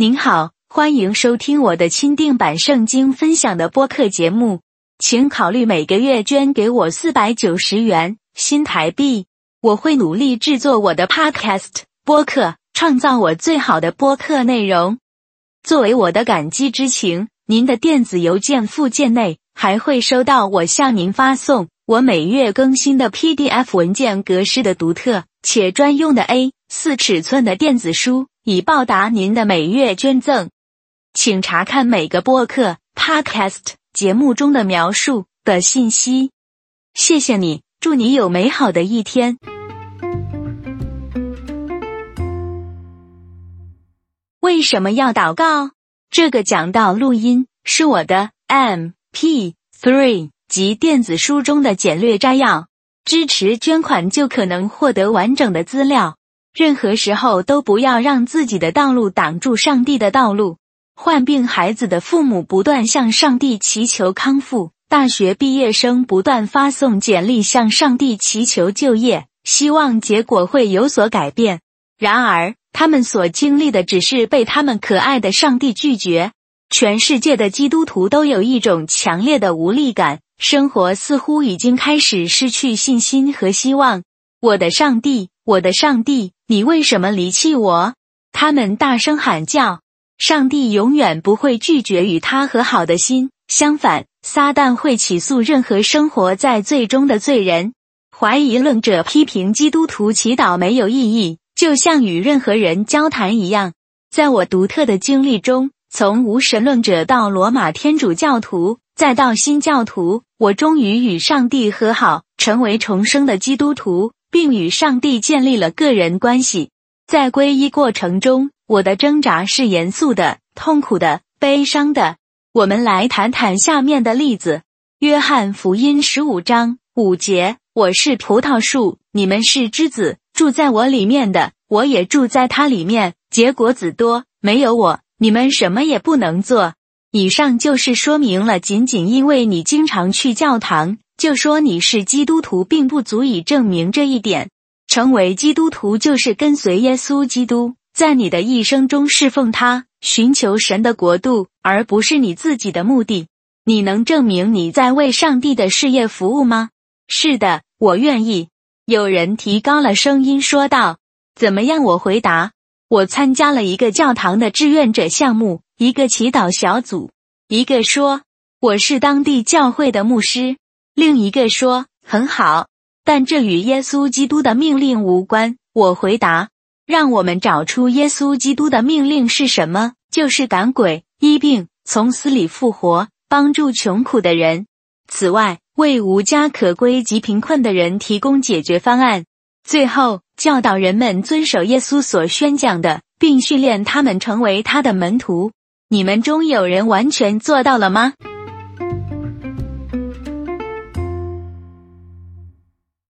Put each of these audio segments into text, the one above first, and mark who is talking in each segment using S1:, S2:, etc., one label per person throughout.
S1: 您好，欢迎收听我的钦定版圣经分享的播客节目，请考虑每个月捐给我四百九十元新台币，我会努力制作我的 Podcast 播客，创造我最好的播客内容。作为我的感激之情，您的电子邮件附件内还会收到我向您发送我每月更新的 PDF 文件格式的独特且专用的 A 四尺寸的电子书。以报答您的每月捐赠，请查看每个播客 （podcast） 节目中的描述的信息。谢谢你，祝你有美好的一天。为什么要祷告？这个讲道录音是我的 MP3 及电子书中的简略摘要。支持捐款就可能获得完整的资料。任何时候都不要让自己的道路挡住上帝的道路。患病孩子的父母不断向上帝祈求康复，大学毕业生不断发送简历向上帝祈求就业，希望结果会有所改变。然而，他们所经历的只是被他们可爱的上帝拒绝。全世界的基督徒都有一种强烈的无力感，生活似乎已经开始失去信心和希望。我的上帝，我的上帝。你为什么离弃我？他们大声喊叫。上帝永远不会拒绝与他和好的心，相反，撒旦会起诉任何生活在最终的罪人。怀疑论者批评基督徒祈祷没有意义，就像与任何人交谈一样。在我独特的经历中，从无神论者到罗马天主教徒，再到新教徒，我终于与上帝和好，成为重生的基督徒。并与上帝建立了个人关系。在皈依过程中，我的挣扎是严肃的、痛苦的、悲伤的。我们来谈谈下面的例子：约翰福音十五章五节：“我是葡萄树，你们是枝子，住在我里面的，我也住在它里面，结果子多。没有我，你们什么也不能做。”以上就是说明了，仅仅因为你经常去教堂。就说你是基督徒，并不足以证明这一点。成为基督徒就是跟随耶稣基督，在你的一生中侍奉他，寻求神的国度，而不是你自己的目的。你能证明你在为上帝的事业服务吗？是的，我愿意。有人提高了声音说道：“怎么样？”我回答：“我参加了一个教堂的志愿者项目，一个祈祷小组。”一个说：“我是当地教会的牧师。”另一个说：“很好，但这与耶稣基督的命令无关。”我回答：“让我们找出耶稣基督的命令是什么？就是赶鬼、医病、从死里复活、帮助穷苦的人。此外，为无家可归及贫困的人提供解决方案。最后，教导人们遵守耶稣所宣讲的，并训练他们成为他的门徒。你们中有人完全做到了吗？”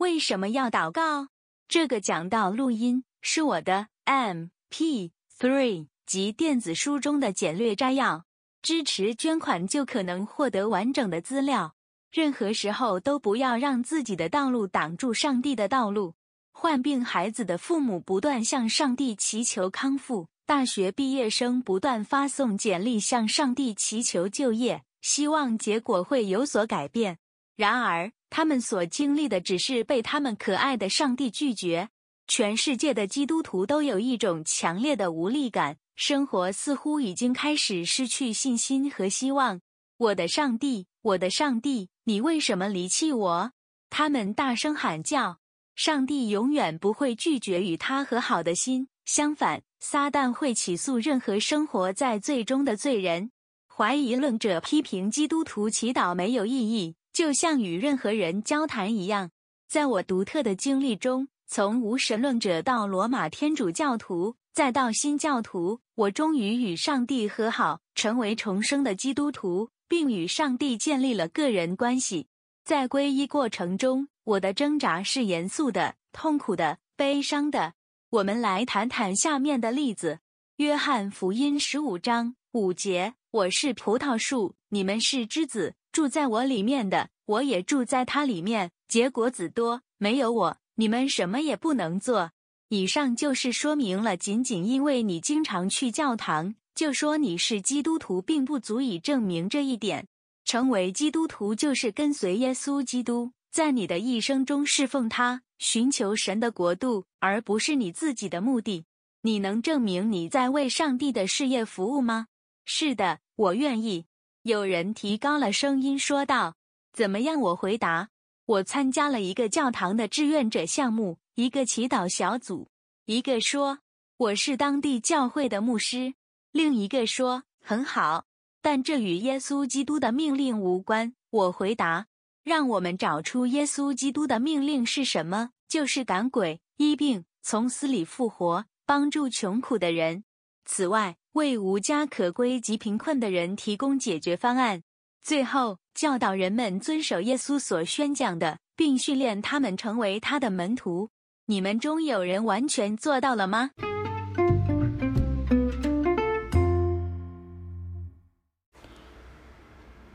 S1: 为什么要祷告？这个讲道录音是我的 MP3 及电子书中的简略摘要。支持捐款就可能获得完整的资料。任何时候都不要让自己的道路挡住上帝的道路。患病孩子的父母不断向上帝祈求康复，大学毕业生不断发送简历向上帝祈求就业，希望结果会有所改变。然而。他们所经历的只是被他们可爱的上帝拒绝。全世界的基督徒都有一种强烈的无力感，生活似乎已经开始失去信心和希望。我的上帝，我的上帝，你为什么离弃我？他们大声喊叫。上帝永远不会拒绝与他和好的心，相反，撒旦会起诉任何生活在罪中的罪人。怀疑论者批评基督徒祈祷没有意义。就像与任何人交谈一样，在我独特的经历中，从无神论者到罗马天主教徒，再到新教徒，我终于与上帝和好，成为重生的基督徒，并与上帝建立了个人关系。在皈依过程中，我的挣扎是严肃的、痛苦的、悲伤的。我们来谈谈下面的例子：约翰福音十五章五节：“我是葡萄树，你们是枝子。”住在我里面的，我也住在他里面，结果子多。没有我，你们什么也不能做。以上就是说明了，仅仅因为你经常去教堂，就说你是基督徒，并不足以证明这一点。成为基督徒就是跟随耶稣基督，在你的一生中侍奉他，寻求神的国度，而不是你自己的目的。你能证明你在为上帝的事业服务吗？是的，我愿意。有人提高了声音说道：“怎么样？”我回答：“我参加了一个教堂的志愿者项目，一个祈祷小组。”一个说：“我是当地教会的牧师。”另一个说：“很好，但这与耶稣基督的命令无关。”我回答：“让我们找出耶稣基督的命令是什么？就是赶鬼、医病、从死里复活、帮助穷苦的人。此外。”为无家可归及贫困的人提供解决方案。最后，教导人们遵守耶稣所宣讲的，并训练他们成为他的门徒。你们中有人完全做到了吗？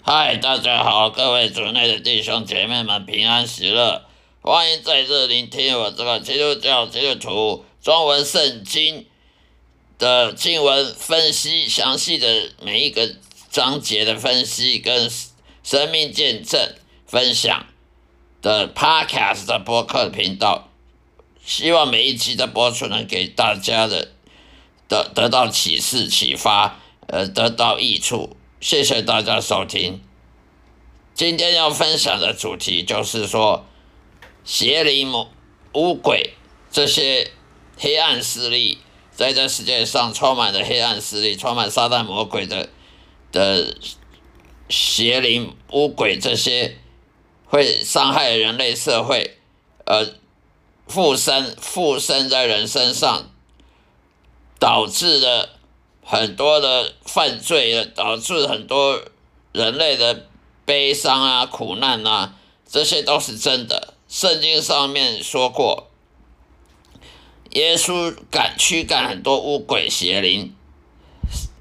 S2: 嗨，大家好，各位主内的弟兄姐妹们，平安喜乐！欢迎再次聆听我这个基督教基督徒中文圣经。的经文分析，详细的每一个章节的分析跟生命见证分享的 Podcast 的播客频道，希望每一集的播出能给大家的得得到启示启发，呃，得到益处。谢谢大家收听。今天要分享的主题就是说，邪灵、魔巫鬼这些黑暗势力。在这世界上充满了黑暗势力，充满撒旦魔鬼的的邪灵巫鬼，这些会伤害人类社会，呃，附身附身在人身上，导致了很多的犯罪，导致很多人类的悲伤啊、苦难啊，这些都是真的。圣经上面说过。耶稣赶驱赶很多巫鬼邪灵，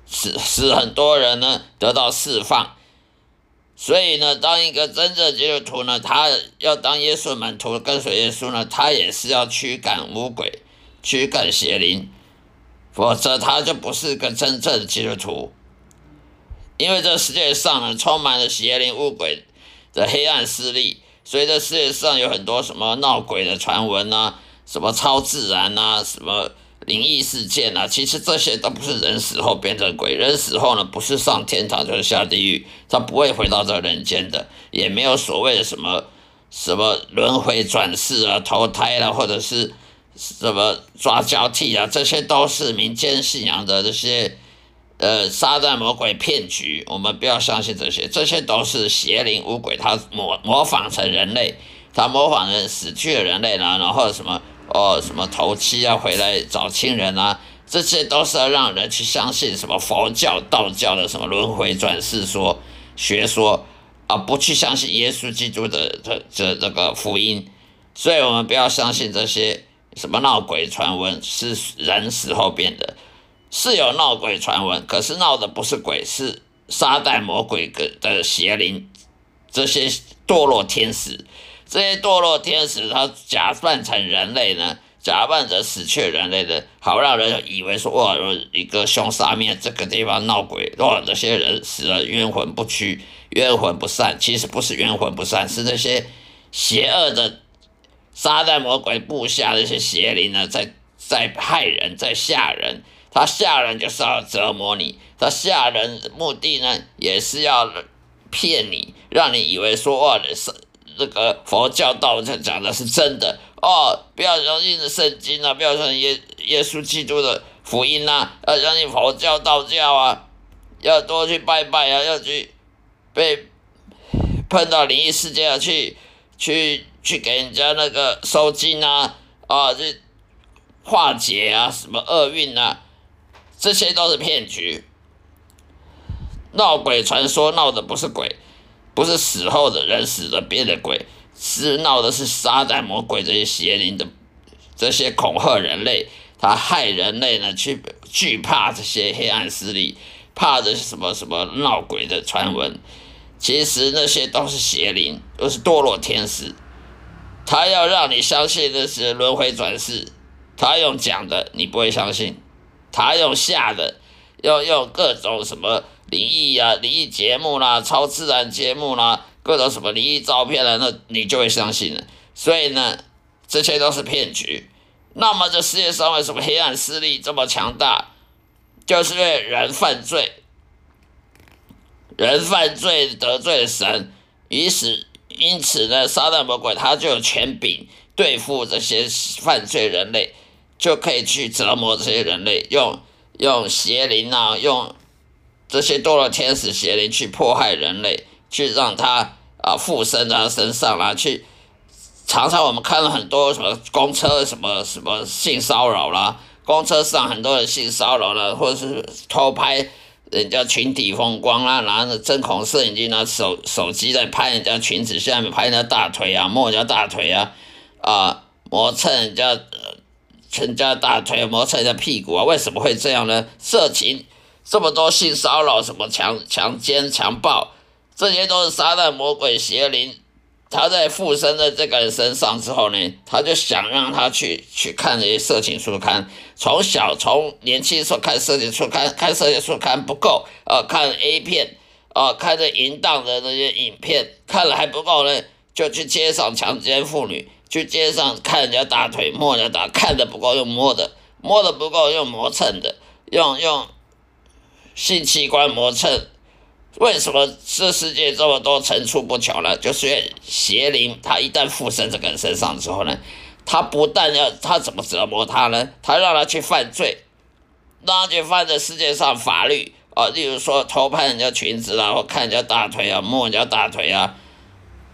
S2: 使使很多人呢得到释放。所以呢，当一个真正基督徒呢，他要当耶稣门徒跟随耶稣呢，他也是要驱赶巫鬼、驱赶邪灵，否则他就不是个真正的基督徒。因为这世界上呢，充满了邪灵巫鬼的黑暗势力，所以这世界上有很多什么闹鬼的传闻啊。什么超自然啊，什么灵异事件啊，其实这些都不是人死后变成鬼，人死后呢不是上天堂就是下地狱，他不会回到这人间的，也没有所谓的什么什么轮回转世啊、投胎啦，或者是什么抓交替啊，这些都是民间信仰的这些呃撒旦魔鬼骗局，我们不要相信这些，这些都是邪灵五鬼，他模模仿成人类，他模仿成死去的人类呢，然后什么。哦，什么头七啊，回来找亲人啊，这些都是要让人去相信什么佛教、道教的什么轮回转世说学说啊，不去相信耶稣基督的这这这个福音，所以我们不要相信这些什么闹鬼传闻是人死后变的，是有闹鬼传闻，可是闹的不是鬼，是撒旦魔鬼的邪灵，这些堕落天使。这些堕落天使，他假扮成人类呢，假扮着死去人类的，好让人以为说哇，一个凶杀面这个地方闹鬼，哇，这些人死了冤魂不屈，冤魂不散。其实不是冤魂不散，是那些邪恶的撒旦魔鬼部下那些邪灵呢，在在害人，在吓人。他吓人就是要折磨你，他吓人目的呢，也是要骗你，让你以为说哇，是。这个佛教、道教讲的是真的哦，不要相信圣经啊，不要相信耶耶稣基督的福音呐，要相信佛教、道教啊，要多去拜拜啊，要去被碰到灵异事件啊，去去去给人家那个收金啊，啊，这化解啊，什么厄运啊，这些都是骗局，闹鬼传说闹的不是鬼。不是死后的人死了变的鬼，是闹的是撒旦魔鬼这些邪灵的这些恐吓人类，他害人类呢去惧怕这些黑暗势力，怕这什么什么闹鬼的传闻，其实那些都是邪灵，都是堕落天使，他要让你相信的是轮回转世，他用讲的你不会相信，他用吓的要用各种什么灵异啊、灵异节目啦、超自然节目啦，各种什么灵异照片啊，那你就会相信了。所以呢，这些都是骗局。那么这世界上为什么黑暗势力这么强大？就是因为人犯罪，人犯罪得罪了神，于是因此呢，撒旦魔鬼他就有权柄对付这些犯罪人类，就可以去折磨这些人类，用用邪灵啊，用这些多了天使邪灵去迫害人类，去让他啊附身在他身上啦，去常常我们看了很多什么公车什么什么性骚扰啦，公车上很多人性骚扰了，或者是偷拍。人家群体风光啦，拿着针孔摄影机拿手手机在拍人家裙子下面，拍人家大腿啊，摸人家大腿啊，啊，磨蹭人家，人家大腿，磨蹭人家屁股啊，为什么会这样呢？色情这么多性骚扰，什么强强奸、强暴，这些都是撒旦魔鬼邪灵。他在附身在这个人身上之后呢，他就想让他去去看这些色情书刊。从小从年轻时候看色情书刊，看色情书刊不够，呃，看 A 片，呃，看这淫荡的那些影片，看了还不够呢，就去街上强奸妇女，去街上看人家大腿，摸人家大，看的不够用摸的，摸的不够用磨蹭的，用用性器官磨蹭。为什么这世界这么多层出不穷呢？就是因为邪灵，他一旦附身这个人身上之后呢，他不但要他怎么折磨他呢？他让他去犯罪，让他去犯这世界上法律啊，例如说偷拍人家裙子啊，或看人家大腿啊，摸人家大腿啊，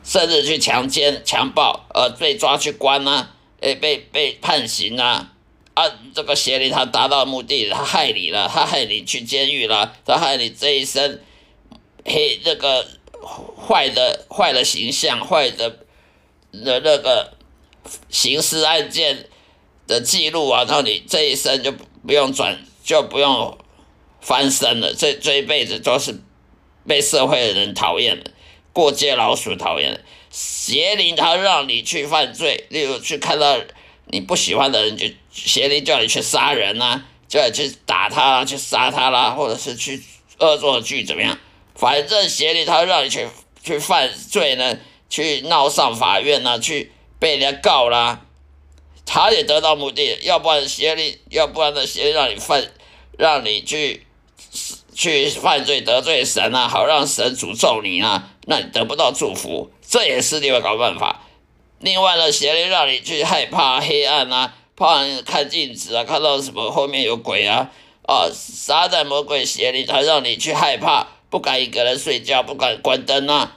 S2: 甚至去强奸、强暴，呃，被抓去关啊，诶，被被判刑啊，啊，这个邪灵他达到目的，他害你了，他害你去监狱了，他害你这一生。黑那个坏的坏的形象，坏的的那个刑事案件的记录啊，然后你这一生就不用转，就不用翻身了，这这一辈子都是被社会的人讨厌的，过街老鼠讨厌的。邪灵他让你去犯罪，例如去看到你不喜欢的人，就邪灵叫你去杀人呐，叫你去打他啦，去杀他啦，或者是去恶作剧怎么样？反正邪灵他让你去去犯罪呢，去闹上法院呢，去被人家告啦，他也得到目的。要不然邪灵，要不然呢邪灵让你犯，让你去去犯罪得罪神啊，好让神诅咒你啊，那你得不到祝福，这也是另外搞办法。另外呢，邪灵让你去害怕黑暗啊，怕看镜子啊，看到什么后面有鬼啊，啊，撒旦魔鬼邪灵他让你去害怕。不敢一个人睡觉，不敢关灯啊！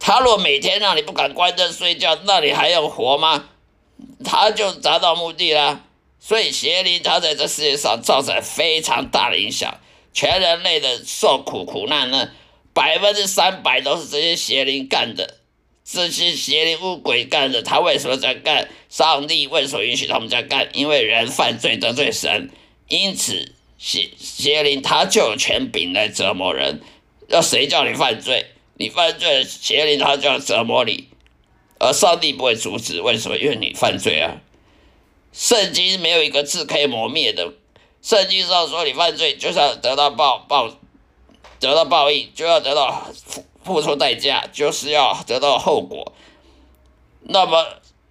S2: 他若每天让你不敢关灯睡觉，那你还要活吗？他就达到目的了。所以邪灵他在这世界上造成非常大的影响，全人类的受苦苦难呢，百分之三百都是这些邪灵干的，这些邪灵巫鬼干的。他为什么在干？上帝为什么允许他们在干？因为人犯罪得罪神，因此邪邪灵他就有权柄来折磨人。要谁叫你犯罪？你犯罪，邪灵他就要折磨你，而上帝不会阻止。为什么？因为你犯罪啊！圣经没有一个字可以磨灭的。圣经上说，你犯罪就是要得到报报，得到报应，就要得到付出代价，就是要得到后果。那么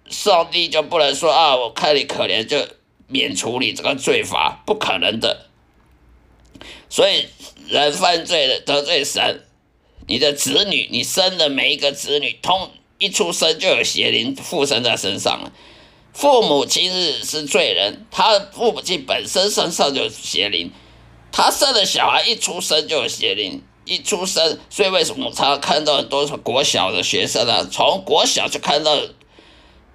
S2: 上帝就不能说啊，我看你可怜，就免除你这个罪罚，不可能的。所以。人犯罪了得罪神，你的子女，你生的每一个子女，通一出生就有邪灵附身在身上了。父母亲日是罪人，他父母亲本身身上就有邪灵，他生的小孩一出生就有邪灵，一出生，所以为什么他看到很多国小的学生啊，从国小就看到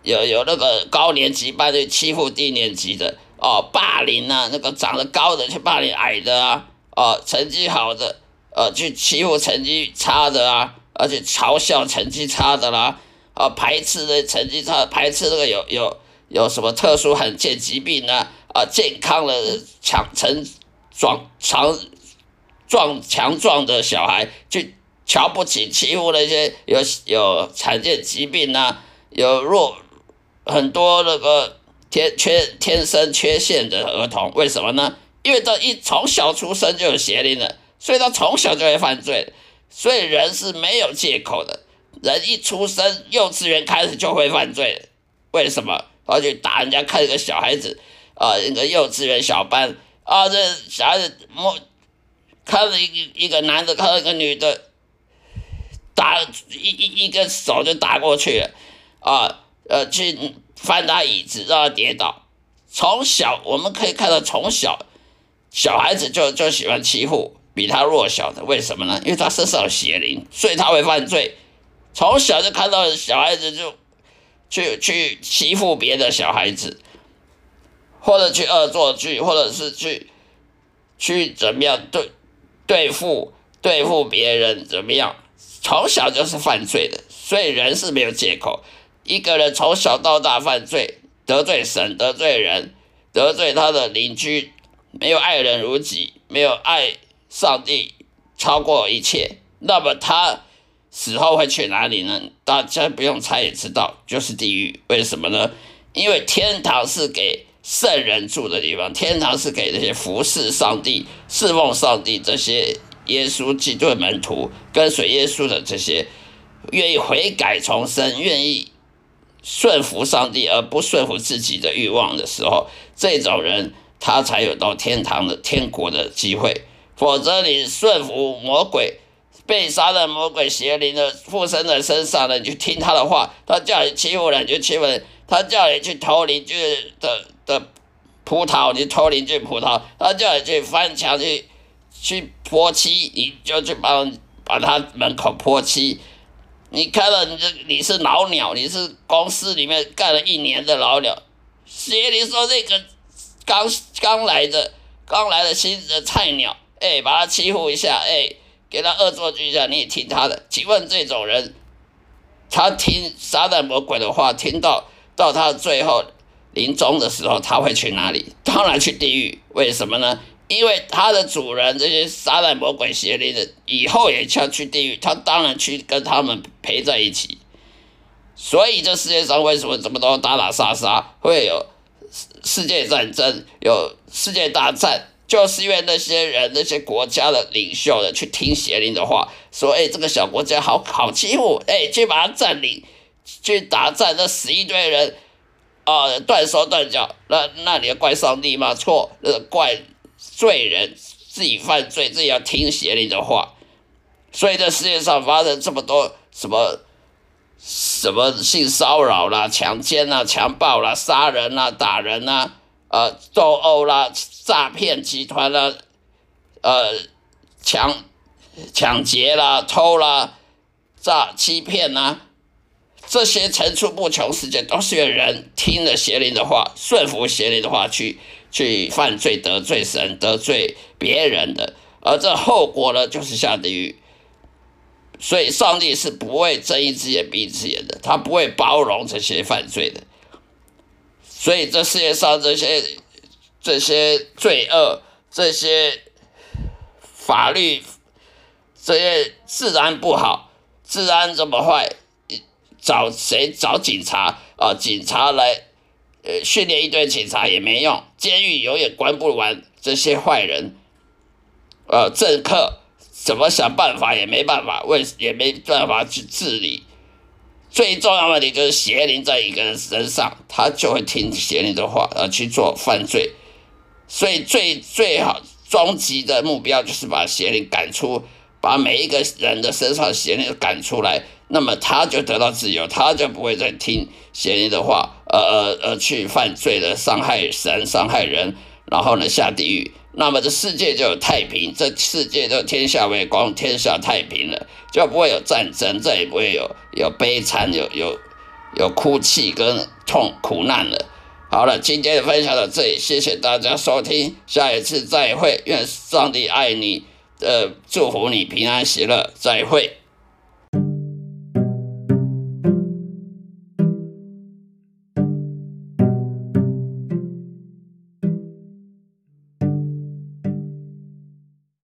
S2: 有有那个高年级班就欺负低年级的哦，霸凌啊，那个长得高的去霸凌矮的啊。哦，成绩好的，呃，去欺负成绩差的啊，而且嘲笑成绩差的啦，啊，排斥的成绩差，排斥那个有有有什么特殊罕见疾病啊，啊，健康的强成壮强壮强壮的小孩，去瞧不起欺负那些有有罕见疾病啊，有弱很多那个天缺天生缺陷的儿童，为什么呢？因为他一从小出生就有邪灵了，所以他从小就会犯罪，所以人是没有借口的。人一出生，幼稚园开始就会犯罪，为什么？而且打人家，看一个小孩子啊，一个幼稚园小班啊，这小孩子摸看了一个一个男的，看到一个女的，打一一一个手就打过去了啊，呃，去翻他椅子，让他跌倒。从小我们可以看到，从小小孩子就就喜欢欺负比他弱小的，为什么呢？因为他身上有邪灵，所以他会犯罪。从小就看到小孩子就去去欺负别的小孩子，或者去恶作剧，或者是去去怎么样对对付对付别人怎么样？从小就是犯罪的，所以人是没有借口。一个人从小到大犯罪，得罪神，得罪人，得罪他的邻居，没有爱人如己，没有爱上帝超过一切，那么他。死后会去哪里呢？大家不用猜也知道，就是地狱。为什么呢？因为天堂是给圣人住的地方，天堂是给那些服侍上帝、侍奉上帝这些耶稣基督的门徒、跟随耶稣的这些愿意悔改重生、愿意顺服上帝而不顺服自己的欲望的时候，这种人他才有到天堂的天国的机会。否则你顺服魔鬼。被杀的魔鬼邪灵的附身在身上了，你就听他的话，他叫你欺负人就欺负人，他叫你去偷邻居的的葡萄，你偷邻居葡萄，他叫你去翻墙去去泼漆，你就去帮把他门口泼漆。你看到你这你是老鸟，你是公司里面干了一年的老鸟，邪灵说那个刚刚来的刚来的新的菜鸟，哎，把他欺负一下，哎。给他恶作剧一下，你也听他的？请问这种人，他听撒旦魔鬼的话，听到到他最后临终的时候，他会去哪里？当然去地狱。为什么呢？因为他的主人这些撒旦魔鬼邪灵的，以后也要去地狱，他当然去跟他们陪在一起。所以这世界上为什么这么多打打杀杀，会有世界战争，有世界大战？就是因为那些人、那些国家的领袖的去听邪灵的话，说：“哎，这个小国家好好欺负，哎，去把它占领，去打战，那死一堆人，啊，断手断脚，那那你要怪上帝吗？错，那怪罪人自己犯罪，自己要听邪灵的话。所以这世界上发生这么多什么什么性骚扰啦、强奸啦、强暴啦、杀人啦、打人啦。”呃，斗殴啦，诈骗集团啦，呃，抢抢劫啦，偷啦，诈欺骗啦，这些层出不穷事件，都是有人听了邪灵的话，顺服邪灵的话去去犯罪，得罪神，得罪别人的，而这后果呢，就是下地狱。所以，上帝是不会睁一只眼闭一只眼的，他不会包容这些犯罪的。所以，这世界上这些这些罪恶、这些法律、这些治安不好，治安这么坏，找谁找警察啊？警察来，呃，训练一堆警察也没用，监狱永远关不完这些坏人。呃，政客怎么想办法也没办法，为也没办法去治理。最重要的问题就是邪灵在一个人身上，他就会听邪灵的话而去做犯罪，所以最最好终极的目标就是把邪灵赶出，把每一个人的身上邪灵赶出来，那么他就得到自由，他就不会再听邪念的话，呃呃呃去犯罪的伤害神、伤害人，然后呢下地狱。那么这世界就有太平，这世界就天下为公，天下太平了，就不会有战争，再也不会有有悲惨、有有有哭泣跟痛苦难了。好了，今天的分享到这里，谢谢大家收听，下一次再会，愿上帝爱你，呃，祝福你平安喜乐，再会。